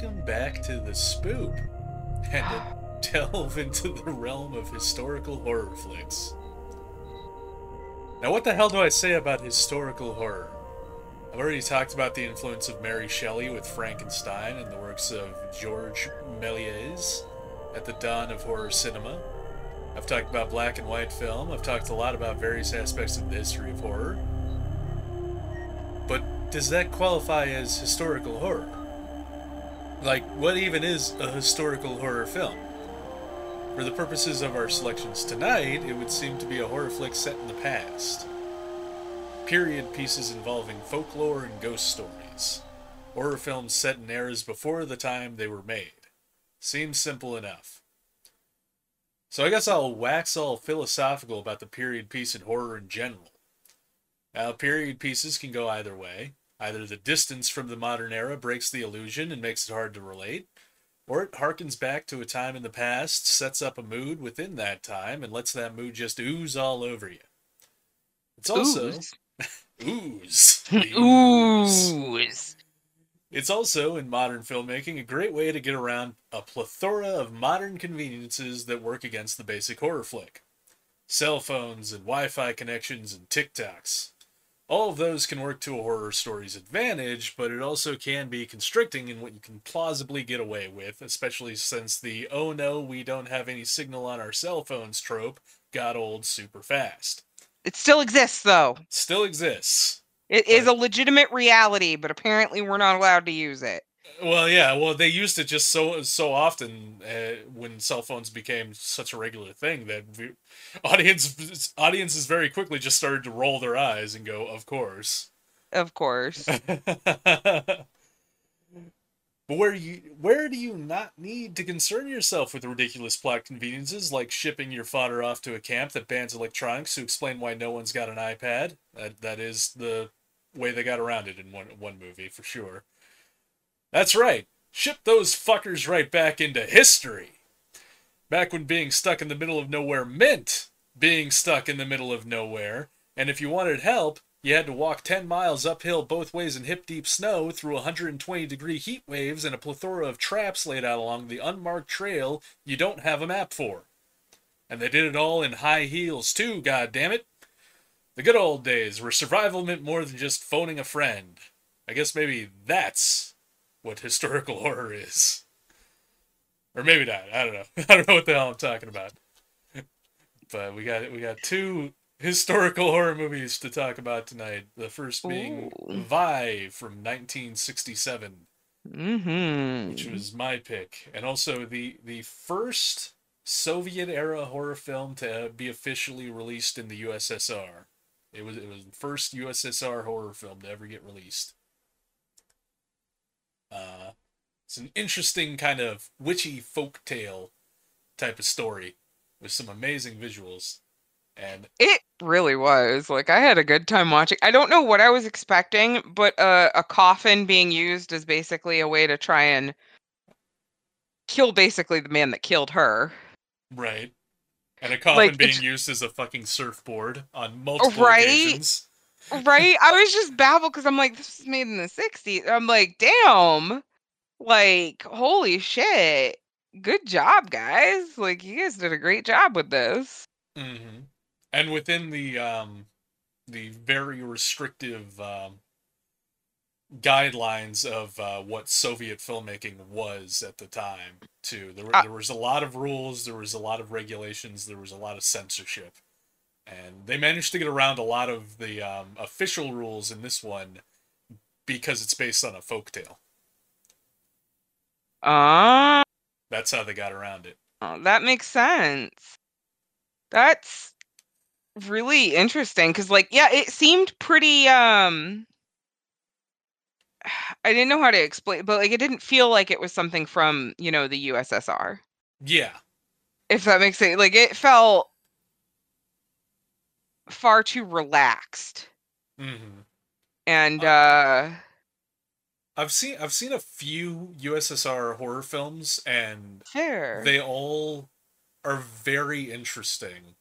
welcome back to the Spoop and to delve into the realm of historical horror flicks. Now, what the hell do I say about historical horror? I've already talked about the influence of Mary Shelley with Frankenstein and the works of George Méliès at the dawn of horror cinema. I've talked about black and white film. I've talked a lot about various aspects of the history of horror. But does that qualify as historical horror? Like, what even is a historical horror film? For the purposes of our selections tonight, it would seem to be a horror flick set in the past. Period pieces involving folklore and ghost stories. Horror films set in eras before the time they were made. Seems simple enough. So I guess I'll wax all philosophical about the period piece in horror in general. Now, period pieces can go either way. Either the distance from the modern era breaks the illusion and makes it hard to relate, or it harkens back to a time in the past, sets up a mood within that time, and lets that mood just ooze all over you. It's also Ooze. ooze. Ooze. Ooze. It's also, in modern filmmaking, a great way to get around a plethora of modern conveniences that work against the basic horror flick. Cell phones and Wi Fi connections and TikToks. All of those can work to a horror story's advantage, but it also can be constricting in what you can plausibly get away with, especially since the oh no, we don't have any signal on our cell phones trope got old super fast. It still exists, though. Still exists. It is a legitimate reality, but apparently we're not allowed to use it. Well, yeah. Well, they used it just so so often uh, when cell phones became such a regular thing that we, audience audiences very quickly just started to roll their eyes and go, "Of course." Of course. but where you where do you not need to concern yourself with ridiculous plot conveniences like shipping your fodder off to a camp that bans electronics to explain why no one's got an iPad? That that is the way they got around it in one one movie for sure. That's right. Ship those fuckers right back into history. Back when being stuck in the middle of nowhere meant being stuck in the middle of nowhere, and if you wanted help, you had to walk 10 miles uphill both ways in hip deep snow through 120 degree heat waves and a plethora of traps laid out along the unmarked trail you don't have a map for. And they did it all in high heels, too, God damn it! The good old days where survival meant more than just phoning a friend. I guess maybe that's what historical horror is. Or maybe not. I don't know. I don't know what the hell I'm talking about. But we got we got two historical horror movies to talk about tonight. The first being Ooh. Viy from 1967, Mm-hmm. which was my pick, and also the the first Soviet era horror film to be officially released in the USSR. It was it was the first USSR horror film to ever get released. Uh, it's an interesting kind of witchy folk tale type of story with some amazing visuals. And It really was. Like I had a good time watching. I don't know what I was expecting, but uh, a coffin being used as basically a way to try and kill basically the man that killed her. right. And a coffin Like, being it's- used as a fucking surfboard on multiple Right? occasions. Right? I was just baffled because I'm like, this was made in the 60s. I'm like, damn. Like, holy shit. Good job, guys. Like, you guys did a great job with this. hmm And within the um, the very restrictive um, guidelines of uh, what Soviet filmmaking was at the time, too. There, were, Ah. there was a lot of rules, there was a lot of regulations, there was a lot of censorship, and they managed to get around a lot of the um, official rules in this one because it's based on a folktale. Ah, That's how they got around it. that makes sense. That's really interesting because, like, yeah, it seemed pretty. Um, I didn't know how to explain, but like, it didn't feel like it was something from you know the USSR. Yeah, If that makes sense, like, it felt far too relaxed, hmm and uh, I've seen I've seen a few USSR horror films, and fair. they all are very interesting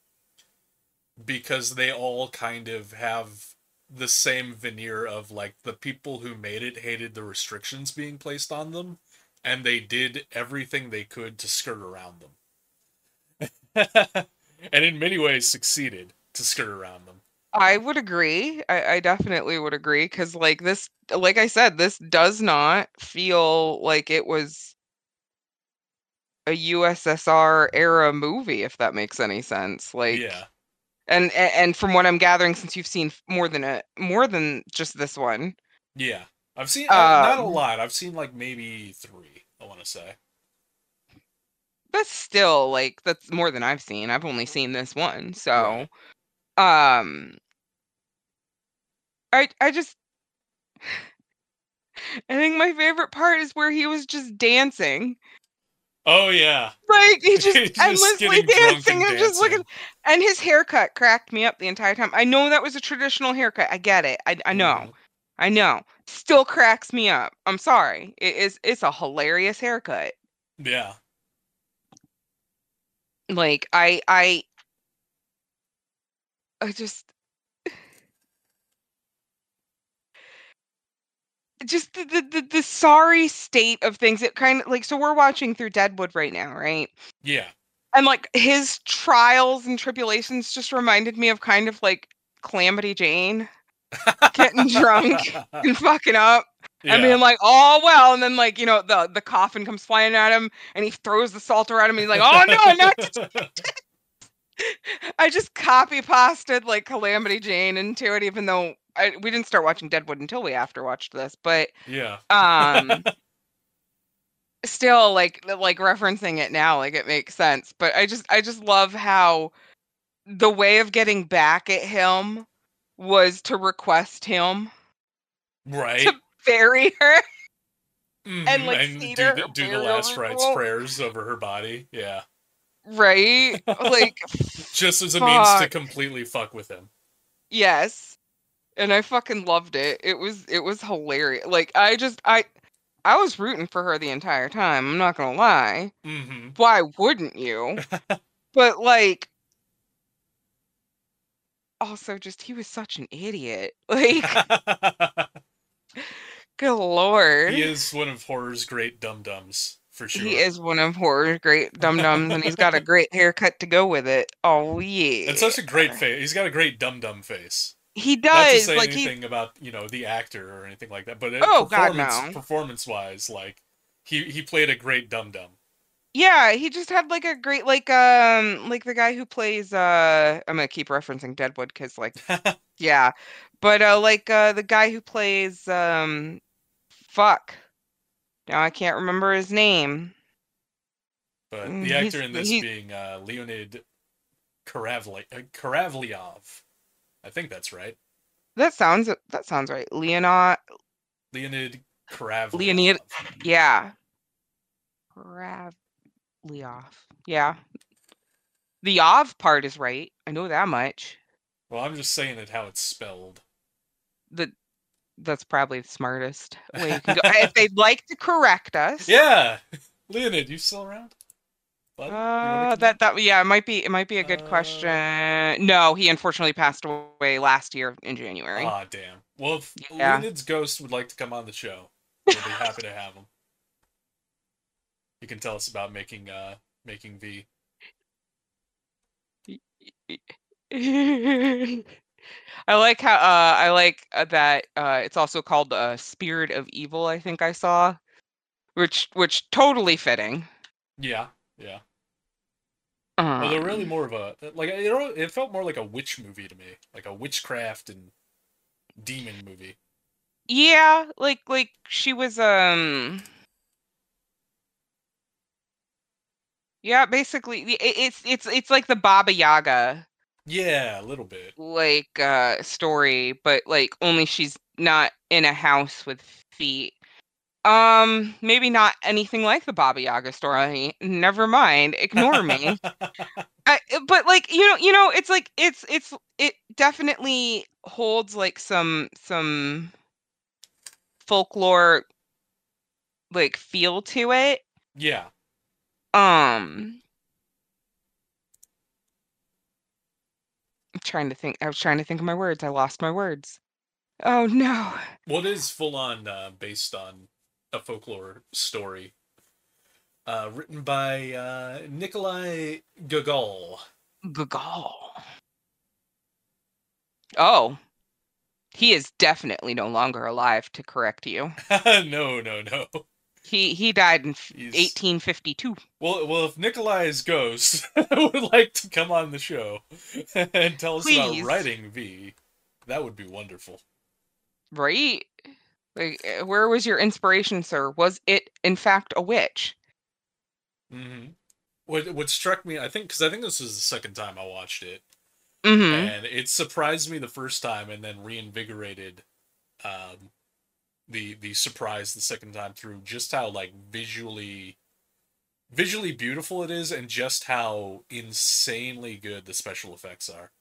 because they all kind of have the same veneer of like the people who made it hated the restrictions being placed on them and they did everything they could to skirt around them. and in many ways succeeded to skirt around them. I would agree. I, I definitely would agree because, like this, like I said, this does not feel like it was a USSR era movie, if that makes any sense. Like, yeah. and and from what I'm gathering, since you've seen more than a more than just this one, Yeah. I've seen uh, not a Um, lot. I've seen like maybe 3, I want to say. But still like that's more than I've seen. I've only seen this one, so Right. um, I I just. I think my favorite part is where he was just dancing. Oh yeah. Like he just just endlessly dancing and and just looking and his haircut cracked me up the entire time. I know that was a traditional haircut. I get it. I I know. Mhm. I know. Still cracks me up. I'm sorry. It is it's a hilarious haircut. Yeah. Like I I I just just the, the, the, the sorry state of things. It kind of like so we're watching through Deadwood right now, right? Yeah. And like his trials and tribulations just reminded me of kind of like Calamity Jane Getting drunk. and fucking up. yeah. I mean, like, oh well, and then like you know the the coffin comes flying at him, and he throws the salt around him. And he's like, oh no, not. I just copy pasted like Calamity Jane into it, even though I, we didn't start watching Deadwood until we after watched this. But yeah. um, still like like referencing it now, like it makes sense. But I just I just love how the way of getting back at him was to request him right. to bury her. Mhm, like, and do the, do the last rites prayers over her body. Yeah. Right? Like, Just as a means to completely fuck with him. yes. And I fucking loved it. It was it was hilarious. Like I just I I was rooting for her the entire time. I'm not gonna lie. Mm-hmm. Why wouldn't you? but like also just he was such an idiot. Like, good lord. he is one of horror's great dum dums for sure. He is one of horror's great dum dums, and he's got a great haircut to go with it. Oh yeah, And such a great face. He's got a great dum dum face. He Not to does. say Like he, anything about you know the actor or anything like that, but Oh, God, performance no. performance wise, like he he played a great dum dum. yeah, he just had like a great like um like the guy who plays uh I'm gonna keep referencing Deadwood because like yeah, but uh like uh the guy who plays um fuck now I can't remember his name. But Mm, the he's- actor in this he- being uh, Leonid Karavli- uh, Karavliov. I think that's right. That sounds that sounds right. Leonard Leonid Karavliov. Leonid- Yeah. Kravliov. Yeah. The Yav part is right. I know that much. Well, I'm just saying it how it's spelled. The that's probably the smartest way you can go. if they'd like to correct us. Yeah, Leonid, you still around? Wanna Uh, that that yeah, it might be it might be a good Uh, question. No, he unfortunately passed away last year in January. Ah, damn. Well, if Yeah. Leonid's ghost would like to come on the show, we'll be happy to have him. You can tell us about making uh making Viy. I like how uh I like uh, that uh it's also called uh Spirit of Evil, I think I saw. Which which totally fitting. Yeah, yeah. Well, they're really more of a like it, it felt more like a witch movie to me, like a witchcraft and demon movie. Yeah, like like she was um Yeah, basically it, it's it's it's like the Baba Yaga Yeah, a little bit. like uh story, but like only she's not in a house with feet. Um, maybe not anything like the Baba Yaga story. Never mind. Ignore me. I, but like you know, you know, it's like it's it's it definitely holds like some some folklore like feel to it. yeah. Um, I'm trying to think. I was trying to think of my words. I lost my words. Oh no. What is full on uh, based on a folklore story Uh, written by uh, Nikolai Gogol. Gogol. Oh. He is definitely no longer alive to correct you. no, no, no. He he died in He's- 1852. Well, well, if Nikolai is Ghost would like to come on the show and tell us Please. about writing Viy, that would be wonderful. Right? Like uh, where was your inspiration, sir? Was it in fact a witch? hmm What what struck me, I think, because I think this was the second time I watched it, Mhm. and it surprised me the first time, and then reinvigorated um, the the surprise the second time through. Just how like visually visually beautiful it is, and just how insanely good the special effects are.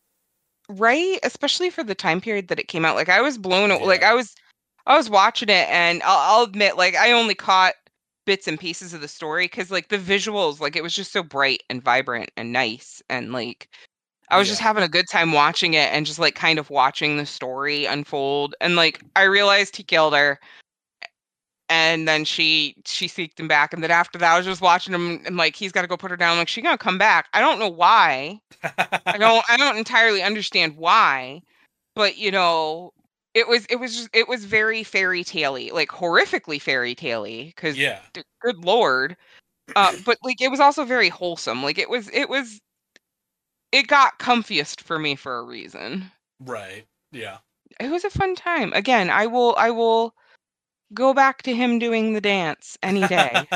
right especially for the time period that it came out like i was blown a- like i was i was watching it and I'll, I'll admit like i only caught bits and pieces of the story because like the visuals like it was just so bright and vibrant and nice and like i was just having a good time watching it and just like kind of watching the story unfold and like i realized he killed her and then she she seeked him back and then after that i was just watching him and like he's got to go put her down like she gonna come back. I don't know why. I don't I don't entirely understand why, but you know, it was it was just it was very fairy tale-y, like horrifically fairy tale-y cuz yeah. good lord. Uh but like it was also very wholesome. Like it was it was it got comfiest for me for a reason. Right. Yeah. It was a fun time. Again, I will I will go back to him doing the dance any day.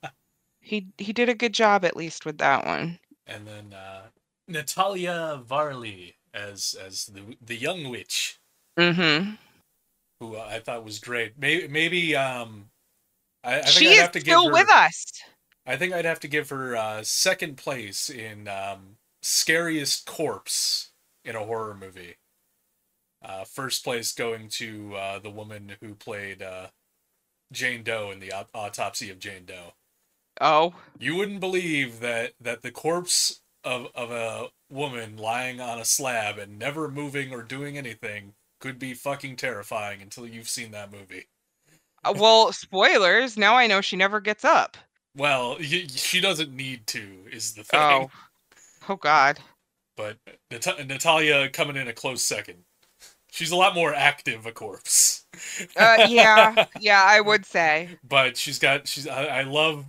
he he did a good job at least with that one. and then uh, Natalia Varley as as the the young witch, Mhm. who I thought was great. Maybe maybe um, I, I think She I'd is have to give still her. with us. I think I'd have to give her uh, second place in um, scariest corpse in a horror movie. Uh, first place going to uh, the woman who played uh, Jane Doe in the aut- autopsy of Jane Doe. Oh. You wouldn't believe that that the corpse of of a woman lying on a slab and never moving or doing anything could be fucking terrifying until you've seen that movie. Uh, well, spoilers. Now I know she never gets up. Well, y- she doesn't need to is the thing. Oh. Oh God. But Nat- Natalia coming in a close second. She's a lot more active a corpse. Uh, yeah, yeah, I would say. but she's got she's I, I love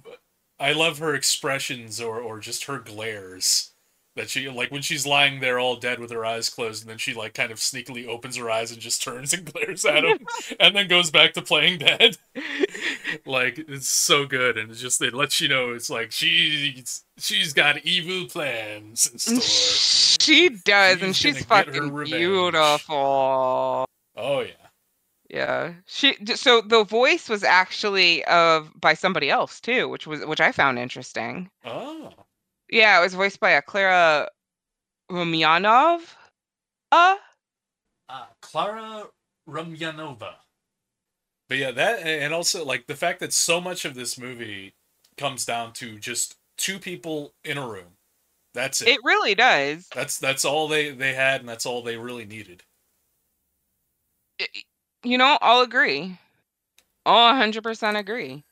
I love her expressions or or just her glares that she like when she's lying there all dead with her eyes closed and then she like kind of sneakily opens her eyes and just turns and glares at him and then goes back to playing dead like it's so good and it's just it lets you know it's like she's she's got evil plans in store She does, and She's she's get her fucking beautiful. oh yeah Yeah, she. So the voice was actually of by somebody else too, which was which I found interesting. oh Yeah, it was voiced by a Clara Rumyanov. Uh, uh, Clara Rumyanova. But yeah, that and also like the fact that so much of this movie comes down to just two people in a room. That's it. it really does. That's that's all they they had, and that's all they really needed. You know, I'll agree. I'll 100% agree.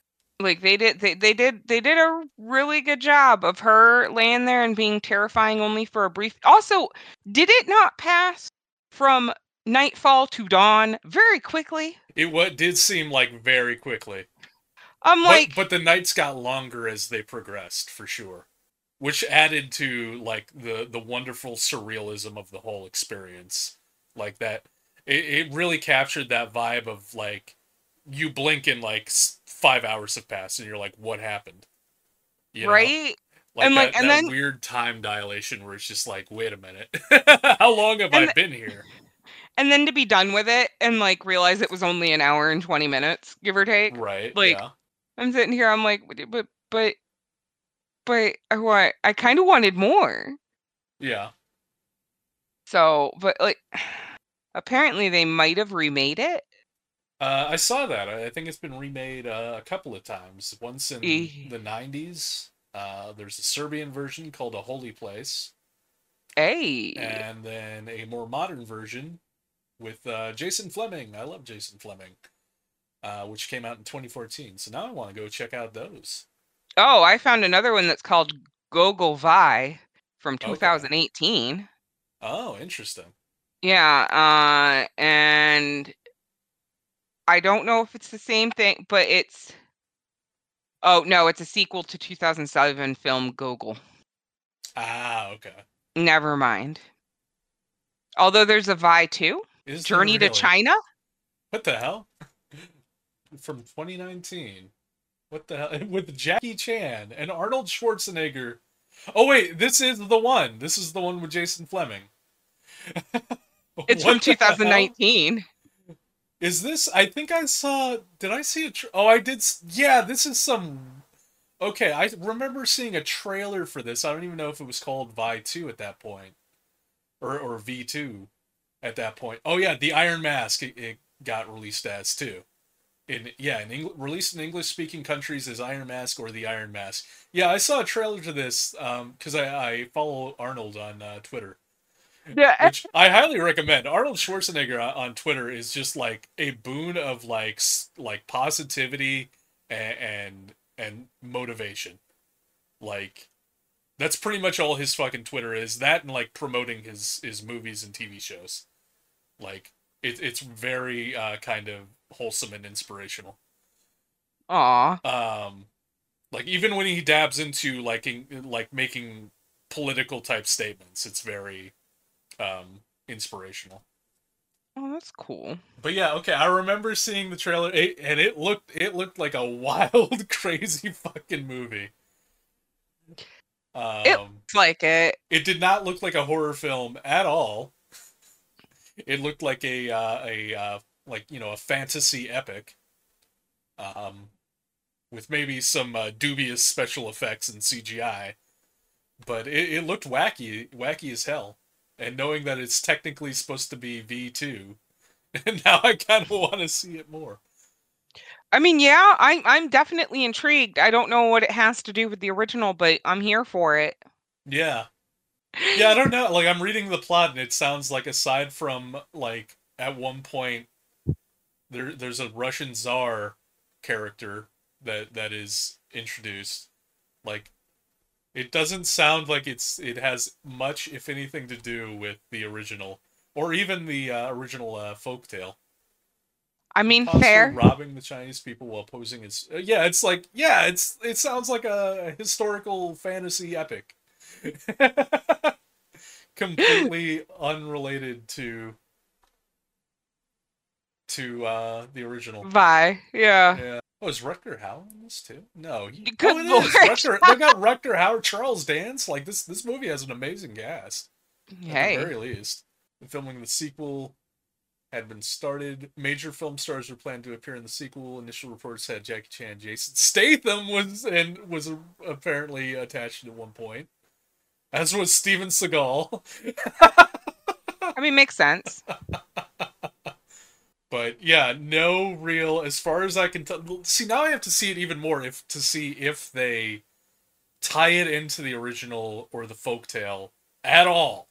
Like they did they, they did they did a really good job of her laying there and being terrifying only for a brief. Also, did it not pass from nightfall to dawn very quickly? It what did seem like very quickly, I'm like but the nights got longer as they progressed for sure, which added to like the the wonderful surrealism of the whole experience. Like that, it it really captured that vibe of like you blink and like five hours have passed and you're like, what happened? You know? right? Like And, that, like, and that then- weird time dilation where it's just like, wait a minute, how long have I been here? And then to be done with it and like realize it was only an hour and 20 minutes, give or take. Right? like, yeah. I'm sitting here, I'm like, but but but, but I want I kind of wanted more. Yeah. So, but like apparently they might have remade it. Uh, I saw that. I think it's been remade uh, a couple of times. Once in the '90s. Uh, there's a Serbian version called A Holy Place, Hey. and then a more modern version with uh, Jason Flemyng. I love Jason Flemyng, uh, which came out in 2014. So now I want to go check out those. Oh, I found another one that's called Gogol Viy from Okay. 2018. Oh, interesting. Yeah, uh, and I don't know if it's the same thing, but it's. Oh no, it's a sequel to 2007 film Gogol. Ah, okay. Never mind. Although there's a Viy too. Is Journey to? China. What the hell? From 2019. What the hell? With Jackie Chan and Arnold Schwarzenegger. Oh wait, this is the one. This is the one with Jason Flemyng. It's from the hell? 2019. Is this? I think I saw. Did I see a? Oh, I did. Yeah, this is some. Okay, I remember seeing a trailer for this. I don't even know if it was called Viy Two at that point, or or Viy Two, at that point. Oh yeah, the Iron Mask. It, it got released as too. In yeah, in Eng- released in English speaking countries as Iron Mask or the Iron Mask. Yeah, I saw a trailer to this because I I follow Arnold on uh, Twitter Yeah. which I highly recommend. Arnold Schwarzenegger on, Twitter is just like a boon of like like positivity and and, and motivation. Like that's pretty much all his fucking Twitter is. That and like promoting his his movies and TV shows. Like it, it's very uh, kind of wholesome and inspirational. Aw. Um, like even when he dabs into like in, like making political type statements, it's very um inspirational. Oh, that's cool. But yeah, okay, I remember seeing the trailer it, and it looked it looked like a wild, crazy fucking movie. Um, it, like it. it. did not look like a horror film at all. It looked like a uh, a uh, like you know a fantasy epic, um, with maybe some uh, dubious special effects and CGI, but it, it looked wacky, wacky as hell. And knowing that it's technically supposed to be Viy two, and now I kind of want to see it more. I mean, yeah, I'm I'm definitely intrigued. I don't know what it has to do with the original, but I'm here for it. Yeah, yeah, I don't know. Like I'm reading the plot, and it sounds like aside from like at one point there there's a Russian czar character that that is introduced. Like it doesn't sound like it's it has much, if anything, to do with the original or even the uh, original uh, folktale. I mean, Imposter fair. robbing the Chinese people while posing as uh, yeah, it's like yeah, it's it sounds like a historical fantasy epic. Completely unrelated to to uh the original. Viy. Yeah. Yeah. Oh, is Rutger Hauer in this too? No. He, Good oh, it lord. is. Rutger, they got Rutger Hauer, Charles Dance. Like this, this movie has an amazing cast. At the very least, the filming of the sequel had been started. Major film stars were planned to appear in the sequel. Initial reports had Jackie Chan, Jason Statham was and was apparently attached at one point, as was Steven Seagal. I mean, makes sense. But yeah, no real. As far as I can tell, see now I have to see it even more if to see if they tie it into the original or the folktale at all.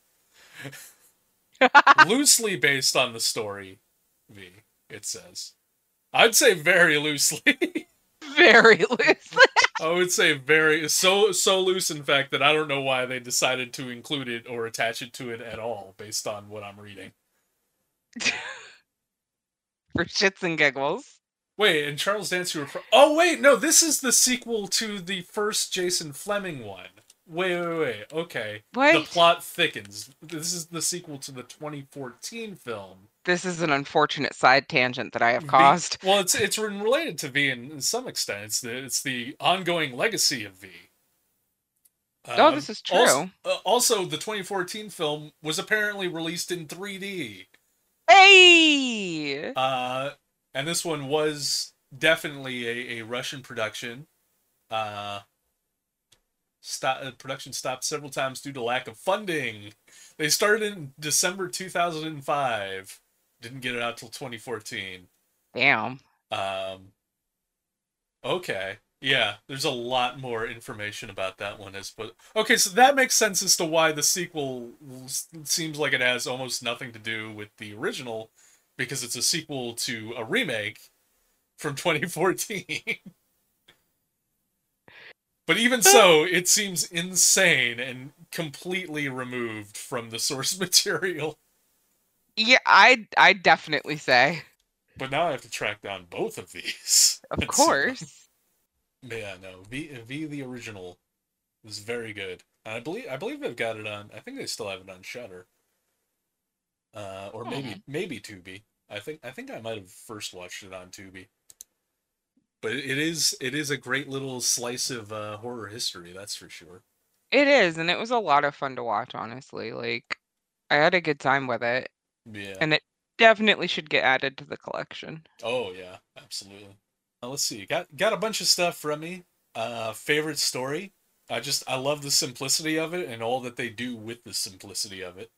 loosely based on the story, Viy. It says. I'd say very loosely. Very loosely. I would say very so so loose in fact that I don't know why they decided to include it or attach it to it at all based on what I'm reading. For shits and giggles. Wait, and Charles Dance you refer- Oh wait, no, this is the sequel to the first Jason Flemyng one. Wait, wait, wait. Okay. The plot thickens. This is the sequel to the 2014 film. This is an unfortunate side tangent that I have V- caused. well, it's it's related to Viy in, in some extent. It's the it's the ongoing legacy of Viy. Oh, Um, this is Also, true. uh, also, the 2014 film was apparently released in 3D. Hey! Uh, and this one was definitely a, a Russian production. Uh, stop, uh, production stopped several times due to lack of funding. They started in December 2005. Didn't get it out till 2014. Damn. Um, okay. Yeah, there's a lot more information about that one as but okay, so that makes sense as to why the sequel seems like it has almost nothing to do with the original because it's a sequel to a remake from 2014. But even so, it seems insane and completely removed from the source material. Yeah, I I definitely say. But now I have to track down both of these. Of course. But yeah, no. Viy Viy the original is very good. And I believe I believe they've got it on. I think they still have it on Shudder. Uh, or maybe Hmm. maybe Tubi. I think I think I might have first watched it on Tubi. But it it is it is a great little slice of uh, horror history. That's for sure. It is, and it was a lot of fun to watch, honestly. Like I had a good time with it, Yeah. and it definitely should get added to the collection. Oh yeah, absolutely. Uh, let's see. Got got a bunch of stuff from me. Uh, favorite story. I just I love the simplicity of it and all that they do with the simplicity of it.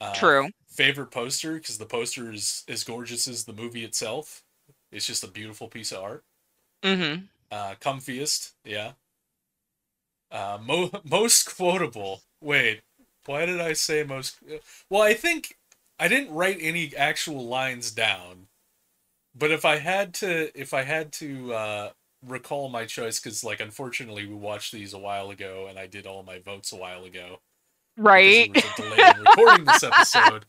Uh, True. Favorite poster because the poster is as gorgeous as the movie itself. It's just a beautiful piece of art. Mm-hmm. Uh, comfiest, yeah. Uh, mo- most quotable. Wait, why did I say most? Well, I think I didn't write any actual lines down, but if I had to, if I had to uh, recall my choice, because like unfortunately we watched these a while ago, and I did all my votes a while ago. Right. There was a delay in recording this episode,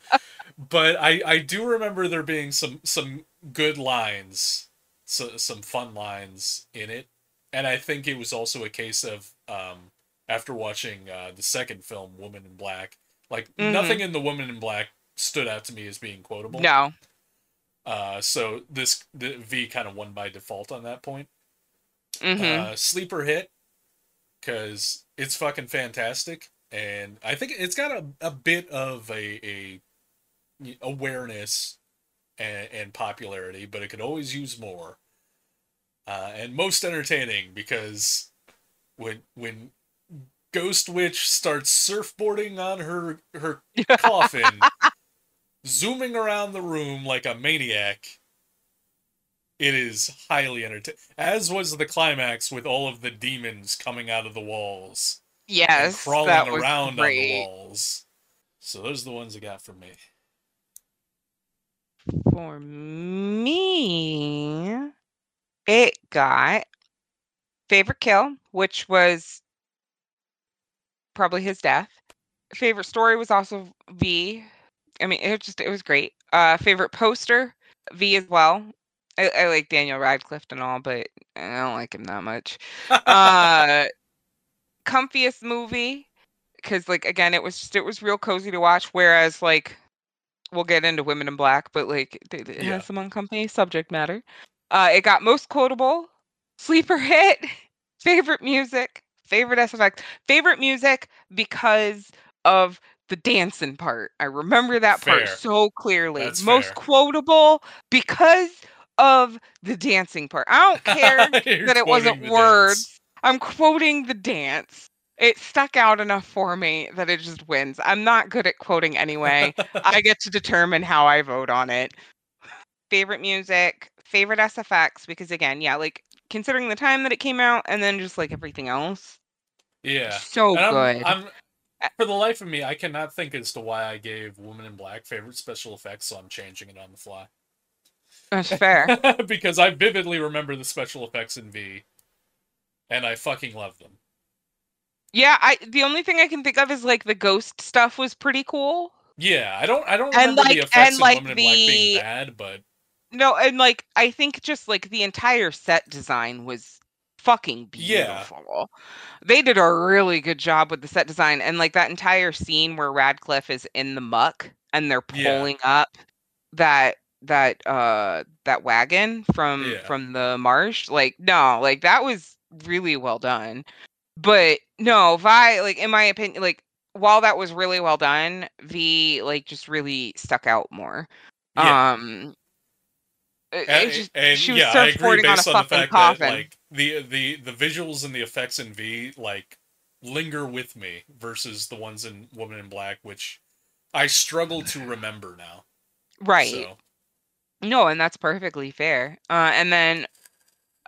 but I I do remember there being some some good lines, so, some fun lines in it, and I think it was also a case of um after watching uh, the second film, Woman in Black, like Mhm. nothing in the Woman in Black stood out to me as being quotable. No. Uh, so this the Viy kind of won by default on that point. Mm-hmm. Uh, sleeper hit because it's fucking fantastic, and I think it's got a, a bit of a, a awareness and, and popularity, but it could always use more. Uh, and most entertaining because when when Ghost Witch starts surfboarding on her her coffin, zooming around the room like a maniac. It is highly entertaining. As was the climax with all of the demons coming out of the walls and yes. crawling that was around on the walls. So those are the ones I got for me. For me, it got favorite kill, which was probably his death. Favorite story was also Viy. I mean, it just it was great. Uh, favorite poster, Viy as well. I, I like Daniel Radcliffe and all, but I don't like him that much. Uh, comfiest movie because like again, it was just it was real cozy to watch. Whereas like we'll get into Women in Black, but like it, it Yeah. has some uncomfy subject matter. Uh, it got most quotable, sleeper hit, favorite music, favorite SFX, favorite music because of the dancing part. I remember that part so clearly. That's most fair. quotable because of the dancing part. I don't care that it wasn't words. dance. I'm quoting the dance. It stuck out enough for me that it just wins. I'm not good at quoting anyway. I get to determine how I vote on it. Favorite music, favorite SFX, because again, yeah, like considering the time that it came out and then just like everything else, Yeah. so And I'm, good. I'm for the life of me, I cannot think as to why I gave Woman in Black favorite special effects, so I'm changing it on the fly. That's fair. because I vividly remember the special effects in Viy, and I fucking love them. yeah, I the only thing I can think of is like the ghost stuff was pretty cool. Yeah, I don't, I don't And, remember the like- effects and, like, Woman in Black being bad, but No, and like I think just like the entire set design was fucking Yeah. beautiful. They did a really good job with the set design and like that entire scene where Radcliffe is in the muck and they're Yeah. pulling up that that uh that wagon from Yeah. from the marsh. Like no, like that was really well done. But no, Viy like in my opinion like while that was really well done, Viy like just really stuck out more. yeah. Um, it, and, it just, and she was yeah, I agree surfboarding on a based on, the fucking fact coffin. that like the the the visuals and the effects in Viy like linger with me versus the ones in Woman in Black, which I struggle to remember now. right. So No, and that's perfectly fair. Uh, and then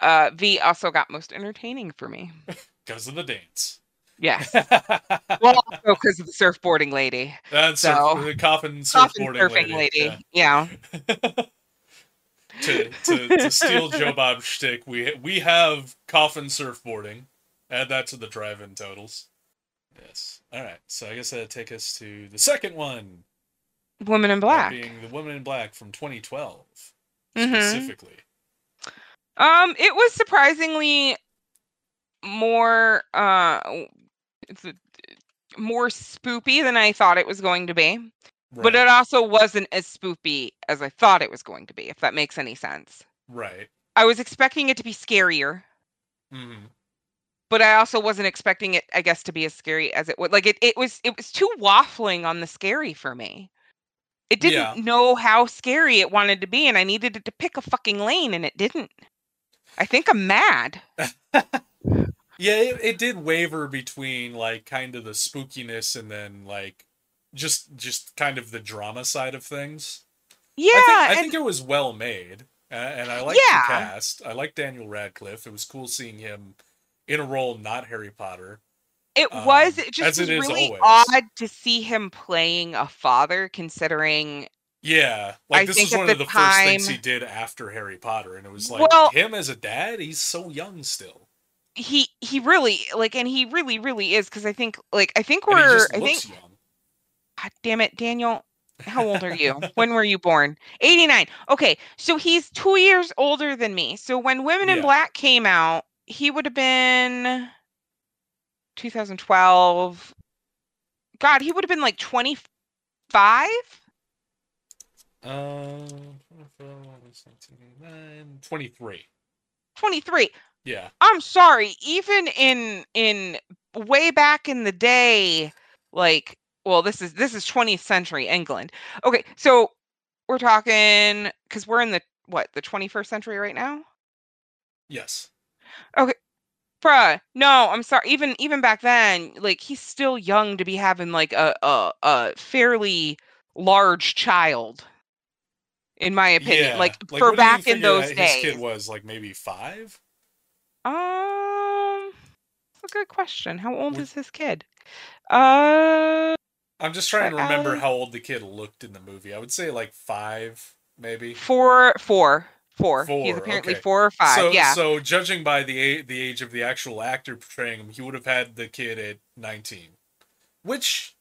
uh, Viy also got most entertaining for me. because of the dance. Yes. well, also because of the surfboarding lady. That's So- surf, the coffin Coffin surfboarding surfing lady. lady. Yeah. yeah. to, to to steal Joe Bob's shtick, we we have coffin surfboarding. Add that to the drive-in totals. Yes. All right. So I guess that'd take us to the second one. Woman in Black. being the Woman in Black from 2012 Mhm. specifically. Um, it was surprisingly more uh more spoopy than I thought it was going to be. But it also wasn't as spoopy as I thought it was going to be, if that makes any sense. right. I was expecting it to be scarier, hmm but I also wasn't expecting it, I guess, to be as scary as it would. Like it, it was it was too waffling on the scary for me. It didn't Yeah. know how scary it wanted to be, and I needed it to pick a fucking lane, and it didn't. I think I'm mad. Yeah, it, it did waver between like kind of the spookiness and then like just just kind of the drama side of things. Yeah, I think, I and think it was well made, and I like Yeah. the cast. I like Daniel Radcliffe. It was cool seeing him in a role not Harry Potter. It was. Um, It just as was it really odd to see him playing a father, considering. Yeah, like I this was one of the first things he did after Harry Potter, and it was like Well- him as a dad. He's so young still, He he really like, and he really really is because I think like I think we're I think young. God damn it, Daniel. How old are you? when were you born? 89. Okay, so he's two years older than me. So when Women in Black came out, he would have been 2012. God, he would have been like 25? Uh, 23. 23. Yeah, I'm sorry, even in in way back in the day, like well, this is this is 20th century England. Okay, so we're talking because we're in the what the 21st century right now. yes, Okay. Bruh, no, I'm sorry. Even even back then, like he's still young to be having like a a, a fairly large child, in my opinion. yeah. Like, what for back in those days. his kid was like maybe five. Um, that's a good question. How old is his kid? Uh, I'm just trying to remember Uh, how old the kid looked in the movie. I would say like five, maybe. four, four, four. He's apparently okay. four or five. So, yeah. so judging by the the age of the actual actor portraying him, he would have had the kid at 19, which,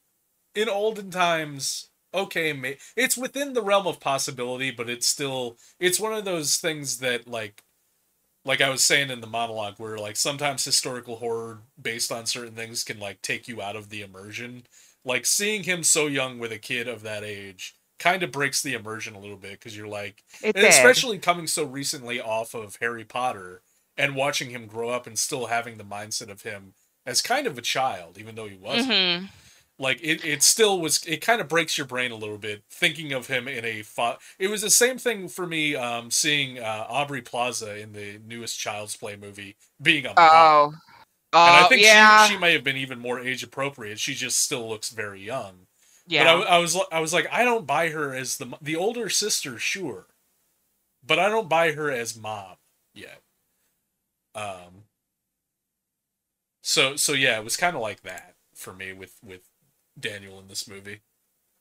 in olden times, okay, it's within the realm of possibility, but it's still it's one of those things that like, like I was saying in the monologue, where like sometimes historical horror based on certain things can like take you out of the immersion. Like seeing him so young with a kid of that age kind of breaks the immersion a little bit because you're like especially coming so recently off of Harry Potter and watching him grow up and still having the mindset of him as kind of a child, even though he wasn't. hmm Like it, it still was. It kind of breaks your brain a little bit thinking of him in a. It was the same thing for me um, seeing uh, Aubrey Plaza in the newest Child's Play movie being a mom. Oh. And I think yeah. she, she may have been even more age appropriate. She just still looks very young. yeah. But I, I was I was like, I don't buy her as the the older sister, sure, but I don't buy her as mom yet. Um. So so yeah, it was kind of like that for me with with Daniel in this movie.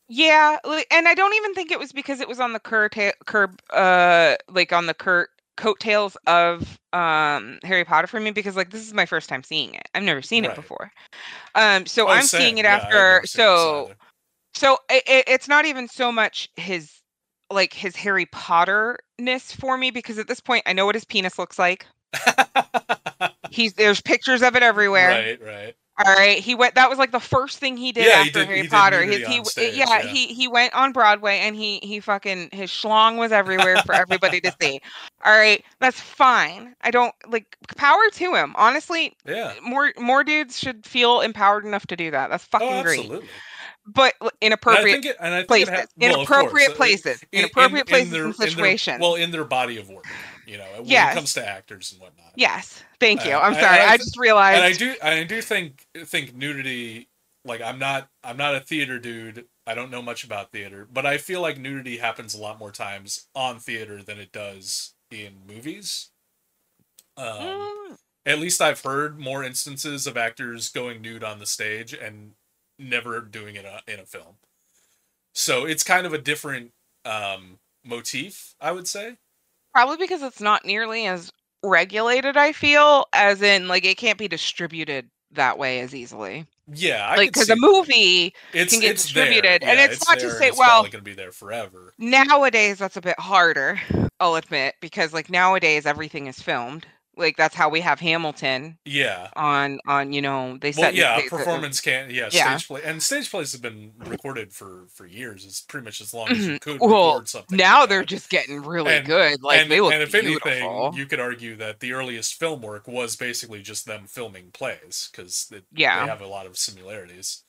Yeah, and I don't even think it was because it was on the curta- curb, uh, like on the cur- coattails of um Harry Potter for me because like this is my first time seeing it. I've never seen Right. it before. Um, so Oh, I'm same. seeing it Yeah, after. never seen this So so it, it's not even so much his like his Harry Potterness for me because at this point I know what his penis looks like. He's there's pictures of it everywhere. right, right. All right, he went. That was like the first thing he did Yeah, he after did- Harry he Potter. His, he, stage, yeah, yeah. he he went on Broadway and he he fucking his schlong was everywhere for everybody to see. All right, that's fine. I don't like power to him. Honestly, Yeah. more more dudes should feel empowered enough to do that. That's oh, fucking Oh, great. But And inappropriate it, and places, it ha- well, inappropriate course, uh, places, in- in- inappropriate in places their- and in their- situations. well, in their body of work, you know, when Yes. it comes to actors and whatnot. yes, thank you. Uh, I'm sorry. I I, th- just realized. and I do I do think think nudity like I'm not I'm not a theater dude. I don't know much about theater, but I feel like nudity happens a lot more times on theater than it does in movies. Um, Mm, at least I've heard more instances of actors going nude on the stage and never doing it uh, in a film. So it's kind of a different um, motif, I would say. probably because it's not nearly as regulated. I feel as in like it can't be distributed that way as easily. Yeah, I like because a movie it's, can get it's distributed, and Yeah, it's not to say, it's well- probably gonna be there forever. nowadays that's a bit harder. I'll admit because like nowadays everything is filmed. Like that's how we have Hamilton Yeah. on on you know they Well, set yeah, they- the- performance can't. Yeah, Yeah. stage play and stage plays have been recorded for for years. It's pretty much as long as you Mhm. could Well, record something. now like they're that. just getting really And- good. Like and, they look and if beautiful. anything, you could argue that the earliest film work was basically just them filming plays because Yeah. they have a lot of similarities.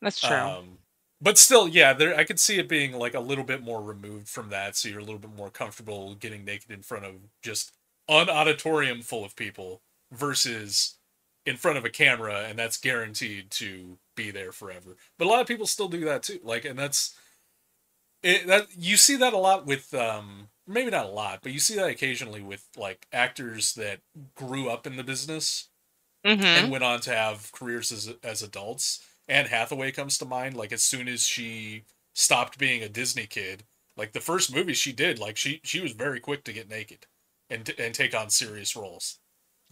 That's true. Um, but still, yeah, there I could see it being like a little bit more removed from that, so you're a little bit more comfortable getting naked in front of just an auditorium full of people versus in front of a camera, and that's guaranteed to be there forever. But a lot of people still do that too, like, and that's it. That you see that a lot with, um, maybe not a lot, but you see that occasionally with like actors that grew up in the business hmm and went on to have careers as as adults. Anne Hathaway comes to mind. Like as soon as she stopped being a Disney kid, like the first movie she did, like she she was very quick to get naked and and take on serious roles.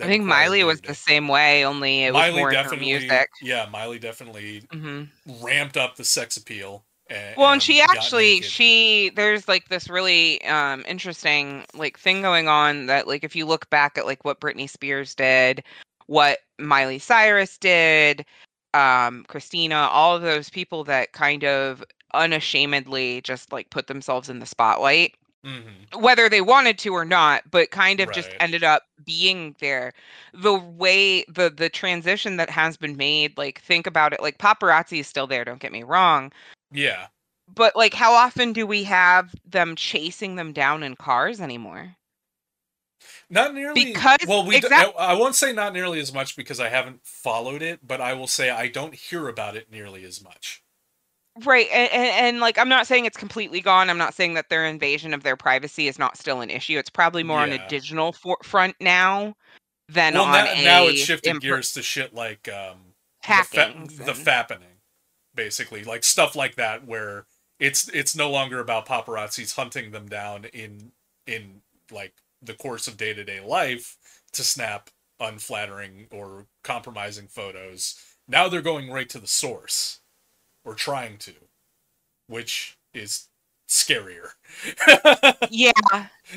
I think Miley was the same way, only it was Miley more in her definitely, music. yeah, Miley definitely hmm ramped up the sex appeal. And, Well, and she actually she there's like this really um interesting like thing going on that like if you look back at like what Britney Spears did, what Miley Cyrus did, um Christina, all of those people that kind of unashamedly just like put themselves in the spotlight Mhm. whether they wanted to or not but kind of just ended up being there the way the the transition that has been made like think about it like paparazzi is still there don't get me wrong yeah. but like how often do we have them chasing them down in cars anymore Not nearly Because- well, we. d- exact- I, I won't say not nearly as much because I haven't followed it, but I will say I don't hear about it nearly as much. Right and, and, and like i'm not saying it's completely gone i'm not saying that their invasion of their privacy is not still an issue it's probably more on a digital for- front now than well, on now, a now it's shifted imper- gears to shit like um, hacking the, fa- the fappening, basically, like stuff like that, where it's it's no longer about paparazzis hunting them down in in like the course of day to day life to snap unflattering or compromising photos. Now they're going right to the source, or trying to, which is scarier. yeah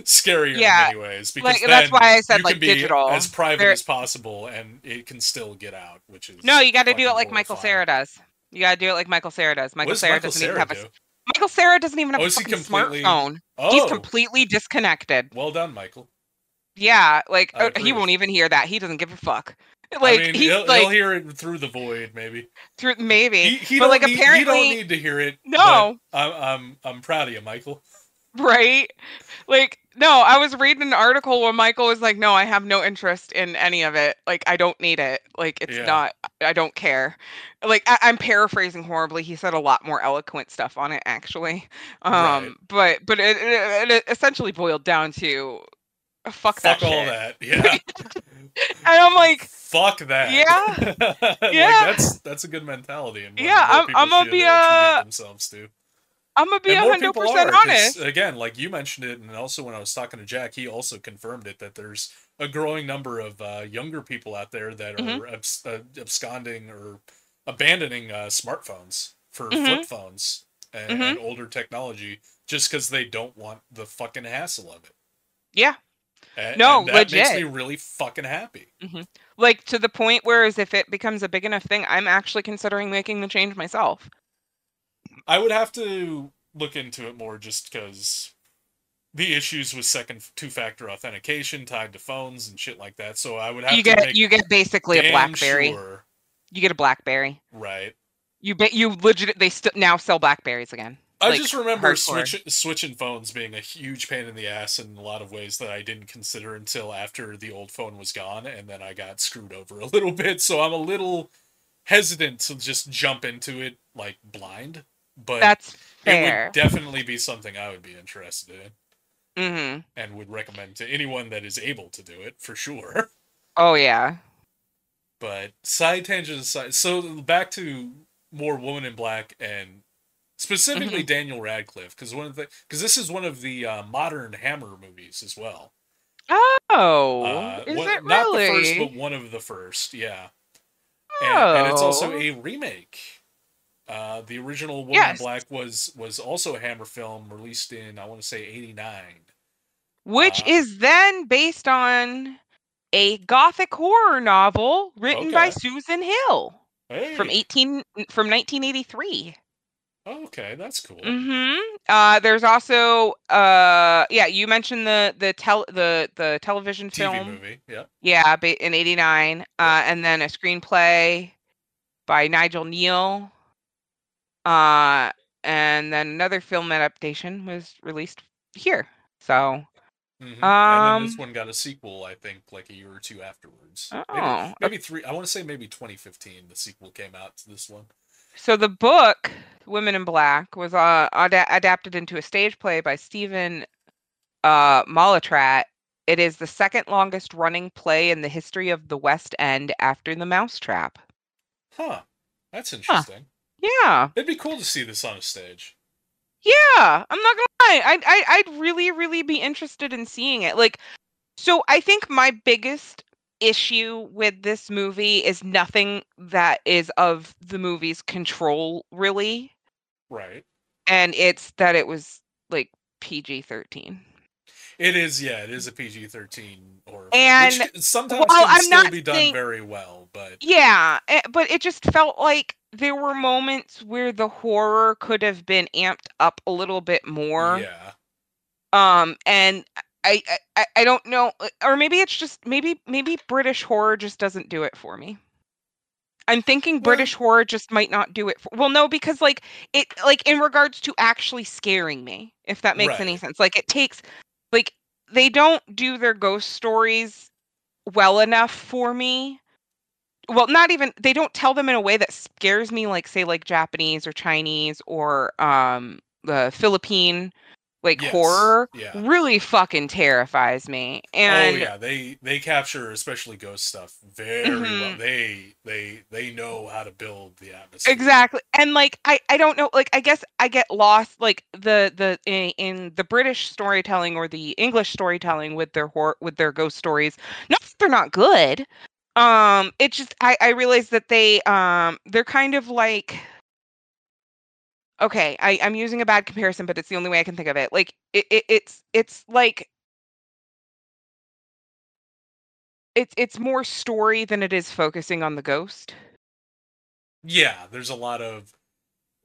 scarier Yeah, in many ways because like, that's why I said, you like, can be digital. as private as possible and it can still get out which is no you got to do it like michael. Cera does you got to do it like michael Cera does michael Cera doesn't Cera even have a michael Cera doesn't even have Oh, a fucking completely- smartphone oh he's completely disconnected well done michael Yeah, like uh, he won't even hear that. He doesn't give a fuck. I Like mean, he's he'll, like he'll hear it through the void maybe through maybe, he, he but like need, he apparently don't need to hear it No. I'm, I'm i'm proud of you michael right. Like no, I was reading an article where Michael was like, "No, I have no interest in any of it. Like I don't need it. Like it's Yeah. not. I don't care." Like I, I'm paraphrasing horribly. He said a lot more eloquent stuff on it actually. Um, Right. but but it, it, it essentially boiled down to. uh, Fuck, that fuck all shit. that yeah I'm like, fuck that Yeah. like, Yeah. that's that's a good mentality and Yeah, I'm- I'm gonna be, uh, uh, themselves to I'm gonna be and hundred percent honest. Again, like you mentioned it, and also when I was talking to Jack, he also confirmed it that there's a growing number of uh, younger people out there that Mhm. are abs- uh, absconding or abandoning uh, smartphones for Mhm. flip phones and, Mhm. and older technology just because they don't want the fucking hassle of it. Yeah. A- No, and that makes me really fucking happy. Mm-hmm. like to the point where as if it becomes a big enough thing i'm actually considering making the change myself I would have to look into it more just because the issues with second two-factor authentication tied to phones and shit like that. So I would have you to get you get basically a blackberry sure- you get a blackberry right? you bet you legit they st- now sell blackberries again I Like, just remember switch, switching phones being a huge pain in the ass in a lot of ways that I didn't consider until after the old phone was gone, and then I got screwed over a little bit. So I'm a little hesitant to just jump into it like blind. But that's it would definitely be something I would be interested in. mm-hmm. and would recommend to anyone that is able to do it for sure. oh yeah But side tangent aside, so back to more Woman in Black and specifically Mm-hmm. Daniel Radcliffe, because one of the because this is one of the uh, modern Hammer movies as well. Oh, Uh, is one- it not really? the first, but one of the first. Yeah, and, and it's also Oh. a remake. Uh, the original Woman Yes. in Black was was also a Hammer film released in I want to say '89. which Uh, is then based on a gothic horror novel written by Susan Hill Hey, from 18 from 1983. Oh, okay, that's cool. Mhm. Uh there's also uh yeah, you mentioned the the tel the the television film. TV film. movie. Yeah. Yeah, in 89 uh and then a screenplay by Nigel Kneale. Uh and then another film adaptation was released here. So, Mhm. and then this Um, one got a sequel, I think, like a year or two afterwards. Oh, maybe, maybe three. I want to say maybe 2015. The sequel came out to this one. So the book Women in Black was uh, ada- adapted into a stage play by Stephen uh. It is the second longest running play in the history of the West End after The Mousetrap. Huh. That's interesting. Yeah, It'd be cool to see this on a stage. yeah. I'm not gonna lie. I'd, I, I'd really, really be interested in seeing it. Like, so I think my biggest issue with this movie is nothing that is of the movie's control, really. Right. and it's that it was like PG thirteen. It is, yeah, it is a PG thirteen horror. And, film, sometimes well, can I'm still not be done saying- very well, but Yeah, eh, but it just felt like there were moments where the horror could have been amped up a little bit more. yeah, Um, and I, I- I, don't know, uh, or maybe it's just maybe maybe British horror just doesn't do it for me. I'm thinking Well- British horror just might not do it. For, well, no, because like it, like in regards to actually scaring me, if that makes any sense. Like it takes, like they don't do their ghost stories well enough for me. Well, not even they don't tell them in a way that scares me, like say like Japanese or Chinese or um the Philippine like Yes, horror. yeah. Really fucking terrifies me. And oh yeah, they they capture especially ghost stuff very well. Mhm. They they they know how to build the atmosphere. Exactly. And like I I don't know like I guess I get lost like the the in, in the British storytelling or the English storytelling with their horror with their ghost stories. Not that they're not good. Um it just I I realize that they um they're kind of like Okay, I I'm using a bad comparison but it's the only way I can think of it. Like it, it it's it's like it's it's more story than it is focusing on the ghost. Yeah, there's a lot of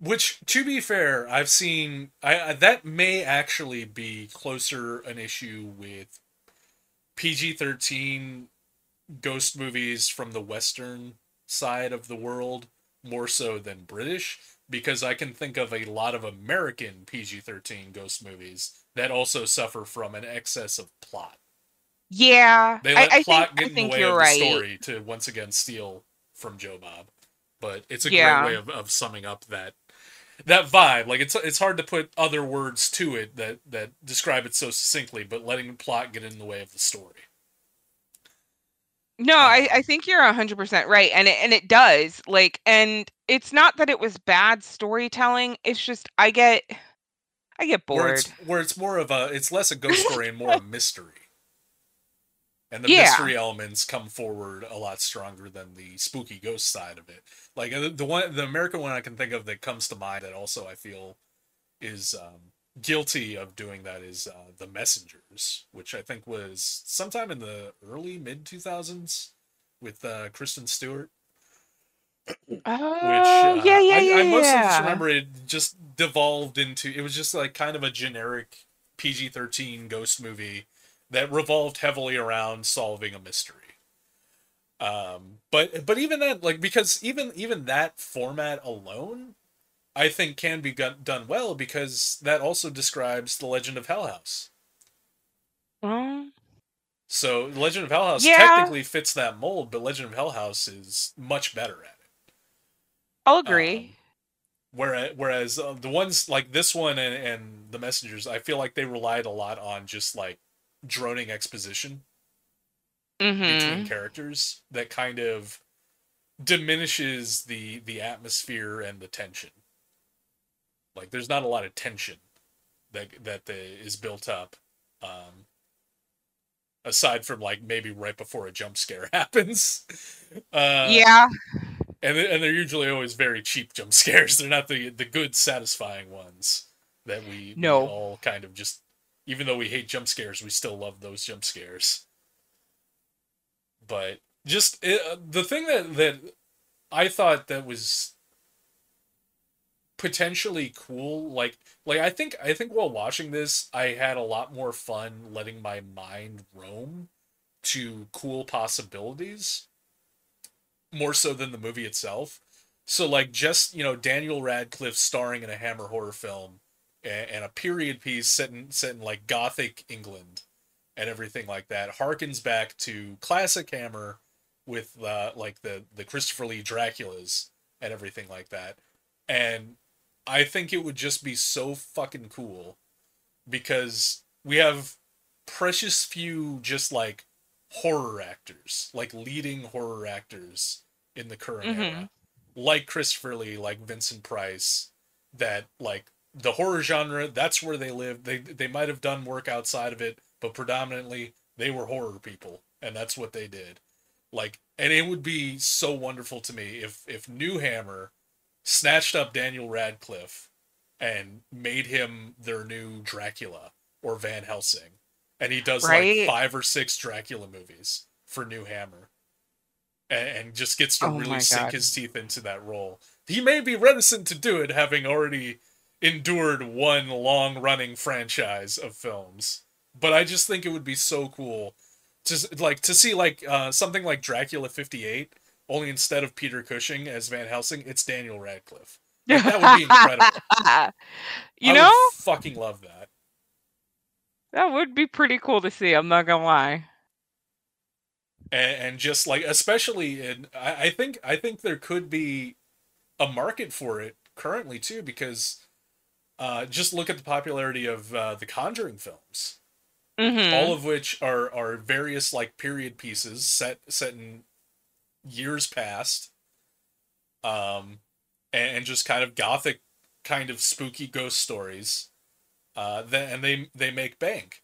which to be fair, I've seen I I- that may actually be closer an issue with PG-13 ghost movies from the western side of the world more so than British because I can think of a lot of American PG-13 ghost movies that also suffer from an excess of plot. Yeah. They I, let I plot think, get in the way you're of the right. story to once again steal from Joe Bob. But it's a Yeah. great way of, of summing up that that vibe. Like it's it's hard to put other words to it that that describe it so succinctly, but letting the plot get in the way of the story. No, I, I think you're hundred percent right, and it and it does like, and it's not that it was bad storytelling. It's just I get, I get Where bored. it's where it's more of a it's less a ghost story and more a mystery. And the Yeah. mystery elements come forward a lot stronger than the spooky ghost side of it. Like uh, the one the American one I can think of that comes to mind that also I feel is um, guilty of doing that is uh, the Messengers, which I think was sometime in the early mid two thousands with uh, Kristen Stewart. Oh, Which uh, yeah, yeah, I, yeah. I mostly just remember it just devolved into it was just like kind of a generic PG thirteen ghost movie that revolved heavily around solving a mystery. Um, but but even that like because even even that format alone, I think can be got, done well because that also describes the Legend of Hell House. Oh, So Legend of Hell House Yeah. technically fits that mold, but Legend of Hell House is much better at it. I'll agree. Um, whereas whereas uh, the ones like this one and, and the messengers, I feel like they relied a lot on just like droning exposition hmm between characters that kind of diminishes the the atmosphere and the tension. Like there's not a lot of tension that that the, is built up, um, aside from like maybe right before a jump scare happens. Uh, yeah. and and they're usually always very cheap jump scares. They're not the the good, satisfying ones that we, we all kind of just. Even though we hate jump scares, we still love those jump scares. But just it, uh, the thing that that I thought that was potentially cool, like like I think I think while watching this, I had a lot more fun letting my mind roam to cool possibilities more so than the movie itself. So like just you know Daniel Radcliffe starring in a Hammer horror film and, and a period piece set in set in like Gothic England and everything like that harkens back to classic Hammer with uh, like the the Christopher Lee Draculas and everything like that. And I think it would just be so fucking cool because we have precious few just like horror actors, like leading horror actors in the current Mhm. era, like Christopher Lee, like Vincent Price, that like the horror genre, that's where they live. They they might have done work outside of it, but predominantly they were horror people, and that's what they did. Like, and it would be so wonderful to me if if New Hammer snatched up Daniel Radcliffe and made him their new Dracula or Van Helsing, and he does Right. like five or six Dracula movies for New Hammer, and, and just gets to Oh really sink God. his teeth into that role. He may be reticent to do it, having already endured one long running franchise of films, but I just think it would be so cool to like to see like uh, something like Dracula 58 only instead of Peter Cushing as Van Helsing, it's Daniel Radcliffe. Like, that would be incredible. you I know, fucking love that. that would be pretty cool to see. I'm not gonna lie. And, and just like, especially in, I, I think, I think there could be a market for it currently too, because uh, just look at the popularity of uh, the Conjuring films, hmm all of which are are various like period pieces set set in years past, um, and, and just kind of gothic, kind of spooky ghost stories. Uh, then and they they make bank,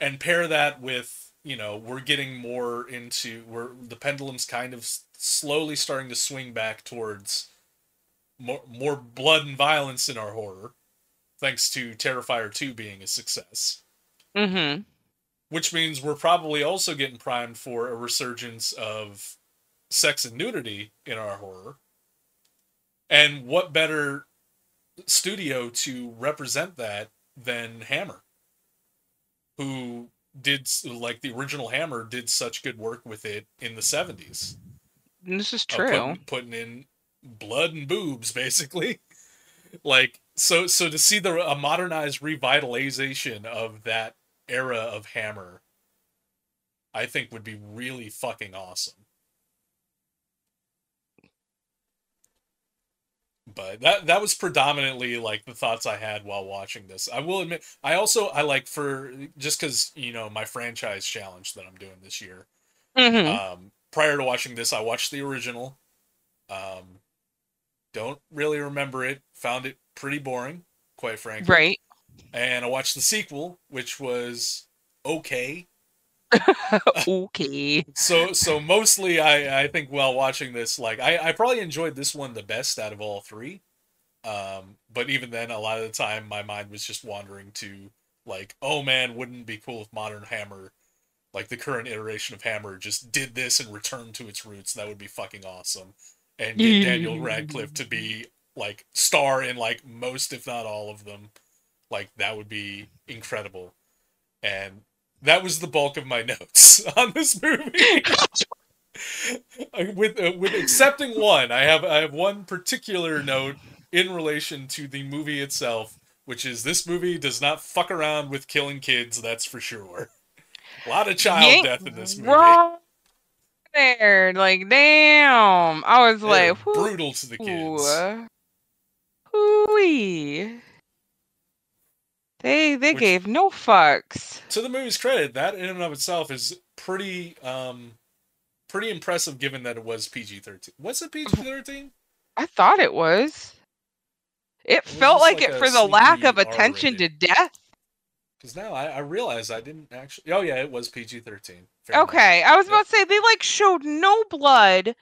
and pair that with you know we're getting more into where the pendulum's kind of slowly starting to swing back towards more more blood and violence in our horror, thanks to Terrifier two being a success hmm which means we're probably also getting primed for a resurgence of sex and nudity in our horror. And what better studio to represent that than Hammer, who did like the original Hammer did such good work with it in the 70s. This is true. Putting, putting in blood and boobs basically. like so so to see the a modernized revitalization of that era of Hammer, I think would be really fucking awesome. But that that was predominantly like the thoughts I had while watching this. I will admit, I also I like for just because you know my franchise challenge that I'm doing this year. hmm Um, prior to watching this, I watched the original. Um, don't really remember it. Found it pretty boring, quite frankly. right. And I watched the sequel, which was okay. okay. So so mostly I I think while watching this, like I I probably enjoyed this one the best out of all three. Um, but even then, a lot of the time, my mind was just wandering to like, oh man, wouldn't be cool if Modern Hammer, like the current iteration of Hammer, just did this and returned to its roots? That would be fucking awesome. And get Daniel Radcliffe to be like star in like most, if not all of them. Like that would be incredible. And that was the bulk of my notes on this movie. with uh, with accepting one, I have I have one particular note in relation to the movie itself, which is this movie does not fuck around with killing kids. That's for sure. A lot of child death in this movie. Wrong there. Like, damn. I was They're like, brutal to the kids. Hooey. They they Which- gave no fucks. To the movie's credit, that in and of itself is pretty um pretty impressive given that it was PG thirteen. Was it PG thirteen? I thought it was. It felt like, like it for the lack of attention to death. Because now I, I realize I didn't actually. Oh yeah, it was PG thirteen. Fair enough. Okay, I was about to say they like showed no blood,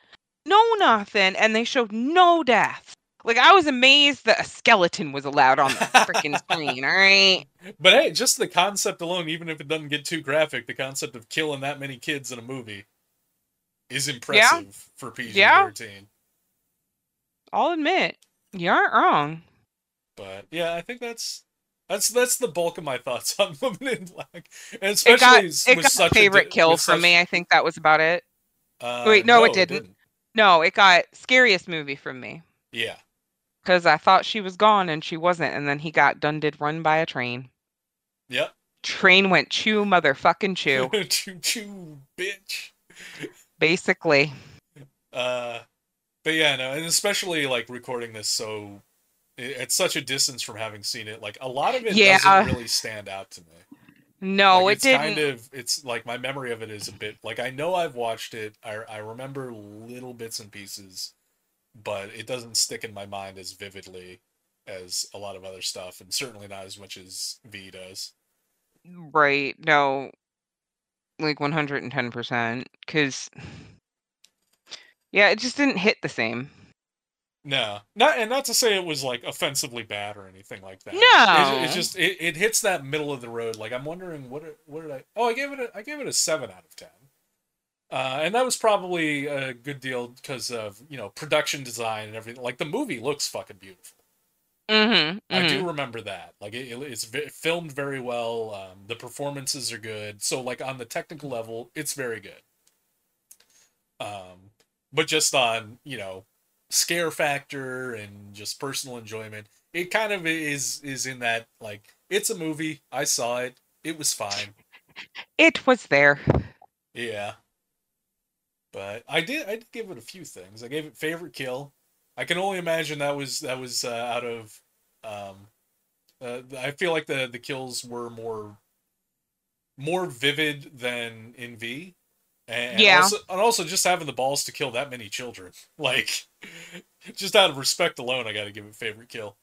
no nothing, and they showed no death. Like I was amazed that a skeleton was allowed on the freaking screen. All right. But hey, just the concept alone, even if it doesn't get too graphic, the concept of killing that many kids in a movie is impressive for PG thirteen. I'll admit, you aren't wrong. But yeah, I think that's that's that's the bulk of my thoughts on Women in Black, and It got especially it with got such favorite di- kill from such- me. I think that was about it. Uh, Wait, no, it didn't. No, it got scariest movie from me Yeah, because I thought she was gone and she wasn't, and then he got done did run by a train. yep. Train went chew motherfucking chew, chew, choo, bitch. basically. Uh, but yeah, no, and especially like recording this so at such a distance from having seen it, like a lot of it Yeah. doesn't really stand out to me. No, like, it it's didn't. kind of it's like my memory of it is a bit like I know I've watched it. I I remember little bits and pieces, but it doesn't stick in my mind as vividly as a lot of other stuff, and certainly not as much as Viy does. Right. No. Like 110%. Because, yeah, it just didn't hit the same. No, not and not to say it was like offensively bad or anything like that. No. it's, it's just it, it hits that middle of the road. Like I'm wondering what it- what did I? Oh, I gave it a I gave it a seven out of ten. Uh, and that was probably a good deal because of you know production design and everything. Like the movie looks fucking beautiful. Mm-hmm. I do remember that. Like it, it- it's filmed very well. Um, the performances are good. So like on the technical level, it's very good. Um, but just on you know scare factor and just personal enjoyment, it kind of is is in that like it's a movie. I saw it. It was fine. It was there. Yeah. But I did I did give it a few things. I gave it favorite kill. I can only imagine that was that was uh, out of um uh, I feel like the the kills were more more vivid than in Viy. And Yeah. also, and also just having the balls to kill that many children. Like just out of respect alone, I got to give it favorite kill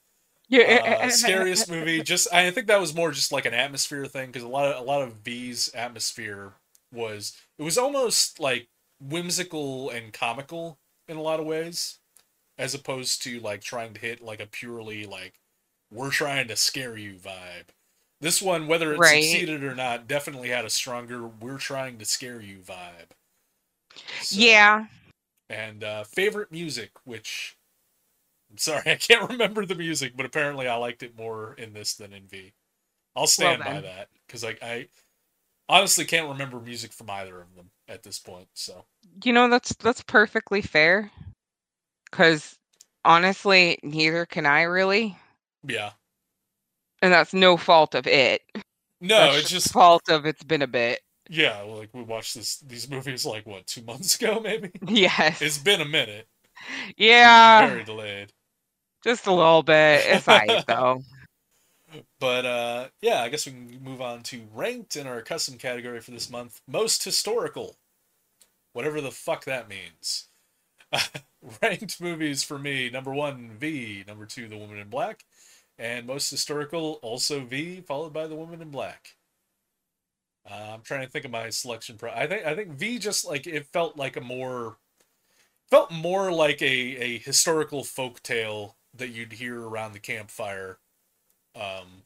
Yeah. uh, scariest movie. Just I think that was more just like an atmosphere thing because a lot of a lot of Viy's atmosphere was it was almost like whimsical and comical in a lot of ways, as opposed to like trying to hit like a purely like we're trying to scare you vibe. This one, whether it Right. succeeded or not, definitely had a stronger "we're trying to scare you" vibe. So- Yeah. and uh, favorite music, which I'm sorry, I can't remember the music, but apparently I liked it more in this than in Viy. I'll stand by that because like I honestly can't remember music from either of them at this point. So You know, that's that's perfectly fair. Because honestly, neither can I really. yeah, And that's no fault of it. no, That's it's just fault of it's been a bit. yeah, like we watched this these movies like what two months ago maybe. Yes. It's been a minute. yeah. very delayed. Just a little bit. It's alright though. But uh, yeah, I guess we can move on to ranked in our custom category for this month. Most historical, whatever the fuck that means. ranked movies for me: number one, Viy; number two, The Woman in Black; and most historical, also Viy, followed by The Woman in Black. Uh, I'm trying to think of my selection. Pro- I think I think Viy just like it felt like a more felt more like a a historical folk tale that you'd hear around the campfire um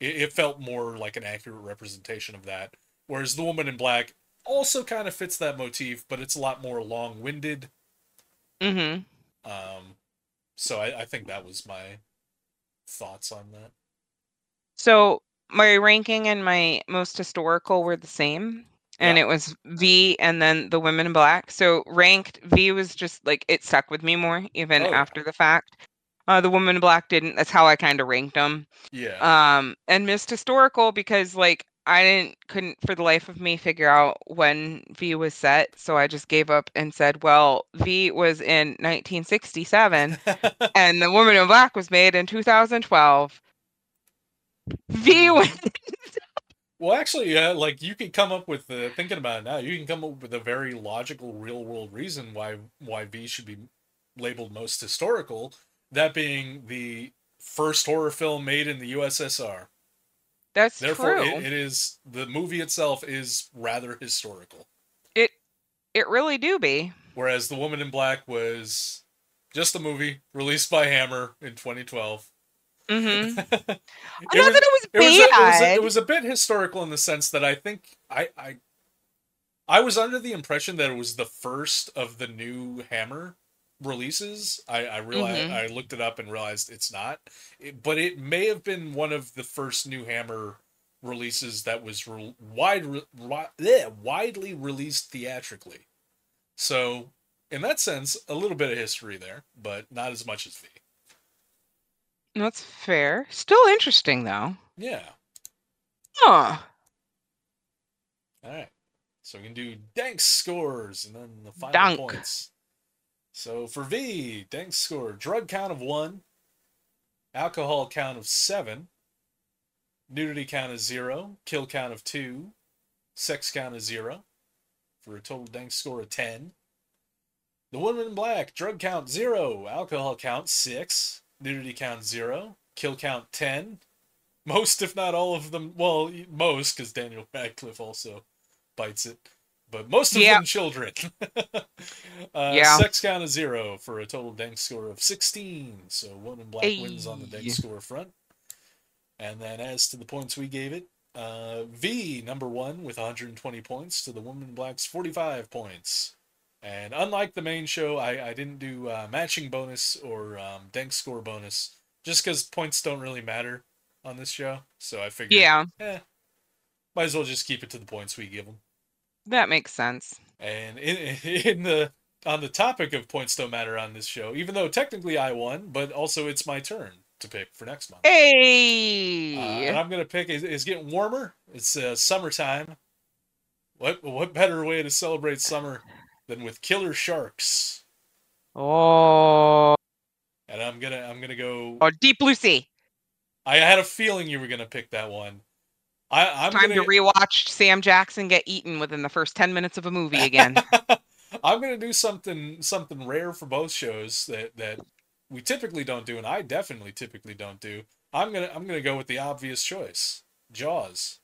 it, it felt more like an accurate representation of that whereas the woman in black also kind of fits that motif but it's a lot more long-winded Mm-hmm. um so i, I think that was my thoughts on that So my ranking and my most historical were the same. And Yeah. it was Viy and then the women in black. So ranked Viy was just like it stuck with me more even Oh, after the fact. Uh, the woman in black didn't. That's how I kind of ranked them. yeah Um, and missed historical because like I didn't couldn't for the life of me figure out when Viy was set. So I just gave up and said, well, Viy was in 1967 and the woman in black was made in 2012. Viy was well actually yeah like you could come up with the thinking about it now you can come up with a very logical real world reason why why Viy should be labeled most historical that being the first horror film made in the ussr That's Therefore, true. it, it is the movie itself is rather historical. It it really do be. Whereas The Woman in Black was just a movie released by Hammer in 2012. Mm-hmm. it, Not was, that it was it, was a, it, was a, bad. it was a bit historical in the sense that I think I, I I was under the impression that it was the first of the new Hammer releases. I I realized Mhm. I looked it up and realized it's not, It- but it may have been one of the first new Hammer releases that was re- wide re- wi- bleh, widely released theatrically. So in that sense, a little bit of history there, but not as much as Viy. That's fair. Still interesting though. Yeah. Huh. All right. So we can do Dank scores and then the final Dunk. points. So for Viy, Dank score, drug count of one, alcohol count of seven, nudity count of zero, kill count of two, sex count of zero, for a total Dank score of 10. The Woman in Black, drug count zero, alcohol count six, nudity count zero, kill count 10. Most, if not all of them, well, most, because Daniel Radcliffe also bites it, but most of Yeah. them children. uh, Yeah. Sex count of zero for a total dank score of 16. So Woman in Black wins on the dank score front. And then as to the points we gave it, uh, Viy number one with 120 points to the Woman in Black's 45 points. And unlike the main show, I, I didn't do uh, matching bonus or um, dank score bonus just because points don't really matter on this show. So I figured, Yeah, eh, might as well just keep it to the points we give them. That makes sense. And in, in the on the topic of points don't matter on this show, even though technically I won, but also it's my turn to pick for next month. Uh, Hey. and I'm gonna pick. It's, it's getting warmer. It's uh, summertime. What what better way to celebrate summer than with Killer Sharks? oh. And I'm gonna I'm gonna go. Oh, Deep Blue Sea. I had a feeling you were gonna pick that one. I, I'm Time gonna to rewatch Sam Jackson get eaten within the first ten minutes of a movie again. I'm gonna do something something rare for both shows that that we typically don't do, and I definitely typically don't do. I'm gonna I'm gonna go with the obvious choice, Jaws,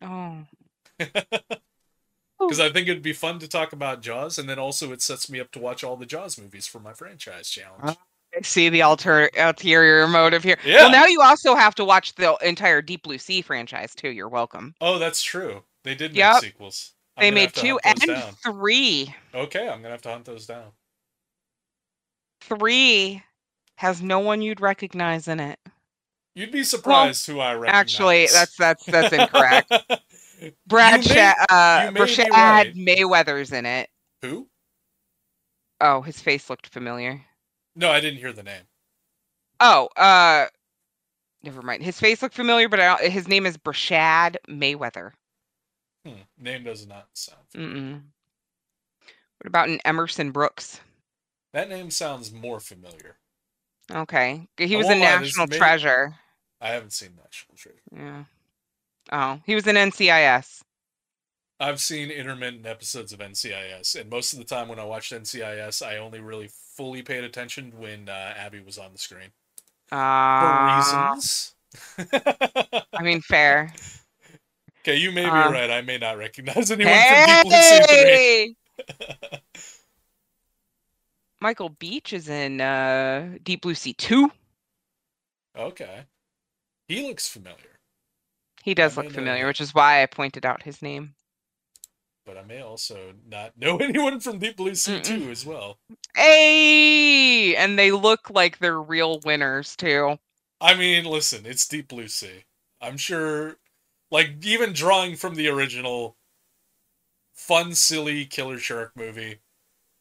oh. because I think it'd be fun to talk about Jaws, and then also it sets me up to watch all the Jaws movies for my franchise challenge. Ah. I see the alter ulterior motive here. Yeah. Well, now you also have to watch the entire Deep Blue Sea franchise too. You're welcome. Oh, that's true. They did make Yep. sequels. I'm They made two and down. three. Okay, I'm gonna have to hunt those down. Three has no one you'd recognize in it. You'd be surprised who I recognize. Actually, that's that's that's incorrect. Brad You may- Sha- uh, may be Brashad right. Mayweather's in it. who? Oh, his face looked familiar. No, I didn't hear the name. Oh, uh, never mind. His face looked familiar, but I don't, his name is Brashad Mayweather. Hmm. Name does not sound. familiar. Mm-mm. What about an Emerson Brooks? That name sounds more familiar. Okay, he was a won't lie, this national treasure. I haven't seen National Treasure. Yeah. Oh, he was in NCIS. I've seen intermittent episodes of NCIS, and most of the time when I watched NCIS, I only really fully paid attention when uh, Abby was on the screen. For Uh, reasons. I mean, fair. okay, you may be Uh, right. I may not recognize anyone from Deep Blue Sea 3. Hey! Michael Beach is in uh, Deep Blue Sea 2. Okay. He looks familiar, He does I look may know familiar, which is why I pointed out his name. But I may also not know anyone from Deep Blue Sea Mm-mm. 2 as well. Hey! And they look like they're real winners, too. I mean, listen, it's Deep Blue Sea. I'm sure, like, even drawing from the original fun, silly killer shark movie.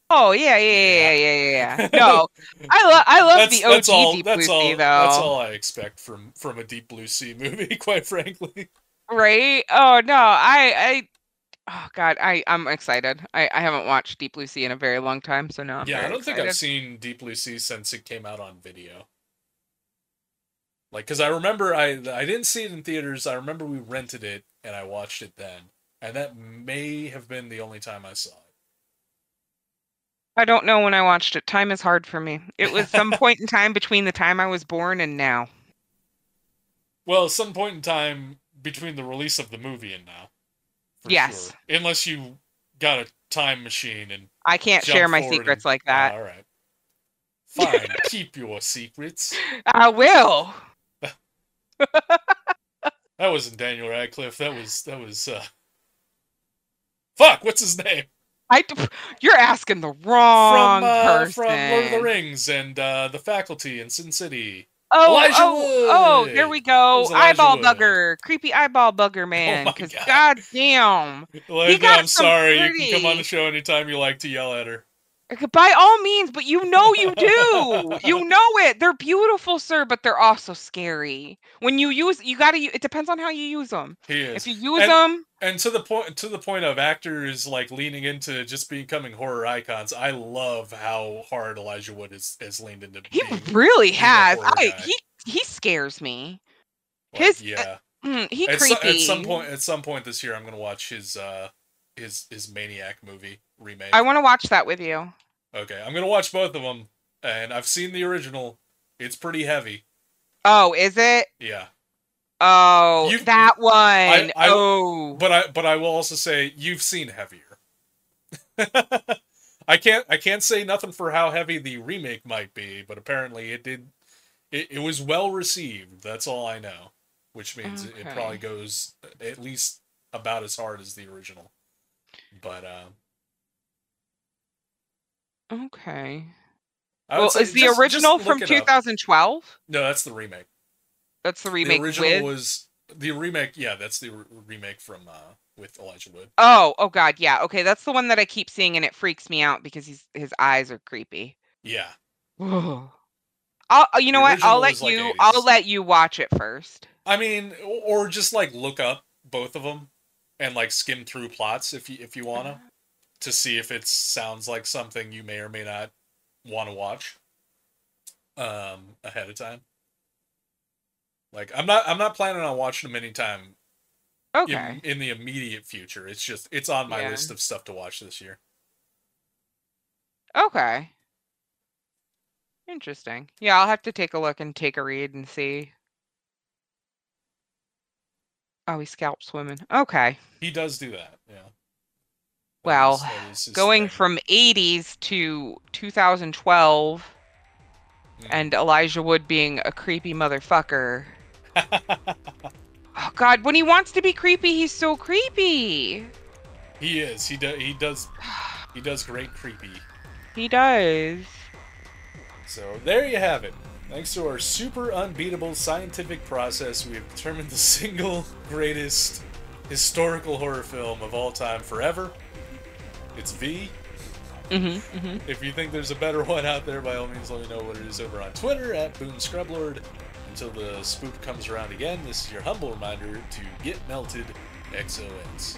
Oh, yeah, yeah, yeah, yeah, yeah, yeah. No, I, lo- I love the OG that's all. Deep That's Blue all. Sea, though. That's all I expect from from a Deep Blue Sea movie. Quite frankly. Right? Oh, no, I, I, oh, God, I, I'm excited. I, I haven't watched Deep Blue Sea in a very long time, so now I'm yeah, I don't think I've seen Deep Blue Sea since it came out on video. Like, cause I remember I I didn't see it in theaters. I remember we rented it and I watched it then, and that may have been the only time I saw it. I don't know when I watched it. Time is hard for me. It was some point in time between the time I was born and now. Well, some point in time between the release of the movie and now. For Yes. sure. Unless you got a time machine and I can't share my secrets and- like that. all right. Fine, keep your secrets. I will. That wasn't Daniel Radcliffe. That was that was uh Fuck, what's his name? I You're asking the wrong from uh, person. from Lord of the Rings and uh the faculty in Sin City. Oh, Elijah oh, oh, there we go. Eyeball Wood. Oh bugger, creepy eyeball bugger oh man. my Because God. goddamn, Like, got I'm sorry. You can come on the show anytime you like to yell at her. By all means, but you know you do. you know it. They're beautiful, sir, but they're also scary. When you use, you gotta. It depends on how you use them. He is. If you use And- them, and to the point to the point of actors like leaning into just becoming horror icons. I love how hard Elijah Wood has, has leaned into he being really has. I, he he scares me. like, his- yeah. Mm, he at, so- creepy. at some point at some point this year I'm gonna watch his uh his his Maniac movie remake. I want to watch that with you. okay, I'm gonna watch both of them, and I've seen the original. It's pretty heavy. Oh, is it? Yeah, Oh, You- that one. I- oh, but I but I will also say you've seen heavier. I can't I can't say nothing for how heavy the remake might be, but apparently it did. It, it was well received. That's all I know, which means it, it probably goes at least about as hard as the original. But um, okay. Well, is the just- just original look from 2012? No, that's the remake. That's the remake the original with. was the remake. Yeah, that's the re- remake from uh, with Elijah Wood. Oh, oh God, yeah. Okay, that's the one that I keep seeing, and it freaks me out because he's his eyes are creepy. Yeah, I'll, uh, you know The what? I'll let like, you. 80s. I'll let you watch it first. I mean, or just like look up both of them and like skim through plots if you if you wanna to see if it sounds like something you may or may not want to watch um ahead of time. Like I'm not I'm not planning on watching them anytime Okay. in, in the immediate future. It's just it's on my Yeah. list of stuff to watch this year. Okay. Interesting. Yeah, I'll have to take a look and take a read and see. Oh, he scalps women. Okay. He does do that, yeah. Well, is- that is Going thing. from 80s to 2012 Mm. and Elijah Wood being a creepy motherfucker. Oh god, when he wants to be creepy, he's so creepy. he is. He does. He does. He does great creepy. He does. So there you have it. Thanks to our super unbeatable scientific process, we have determined the single greatest historical horror film of all time forever. It's Viy. Mm-hmm. mm-hmm. If you think there's a better one out there, by all means let me know what it is over on Twitter at Boon Scrublord. Until the spook comes around again, this is your humble reminder to get melted XOX.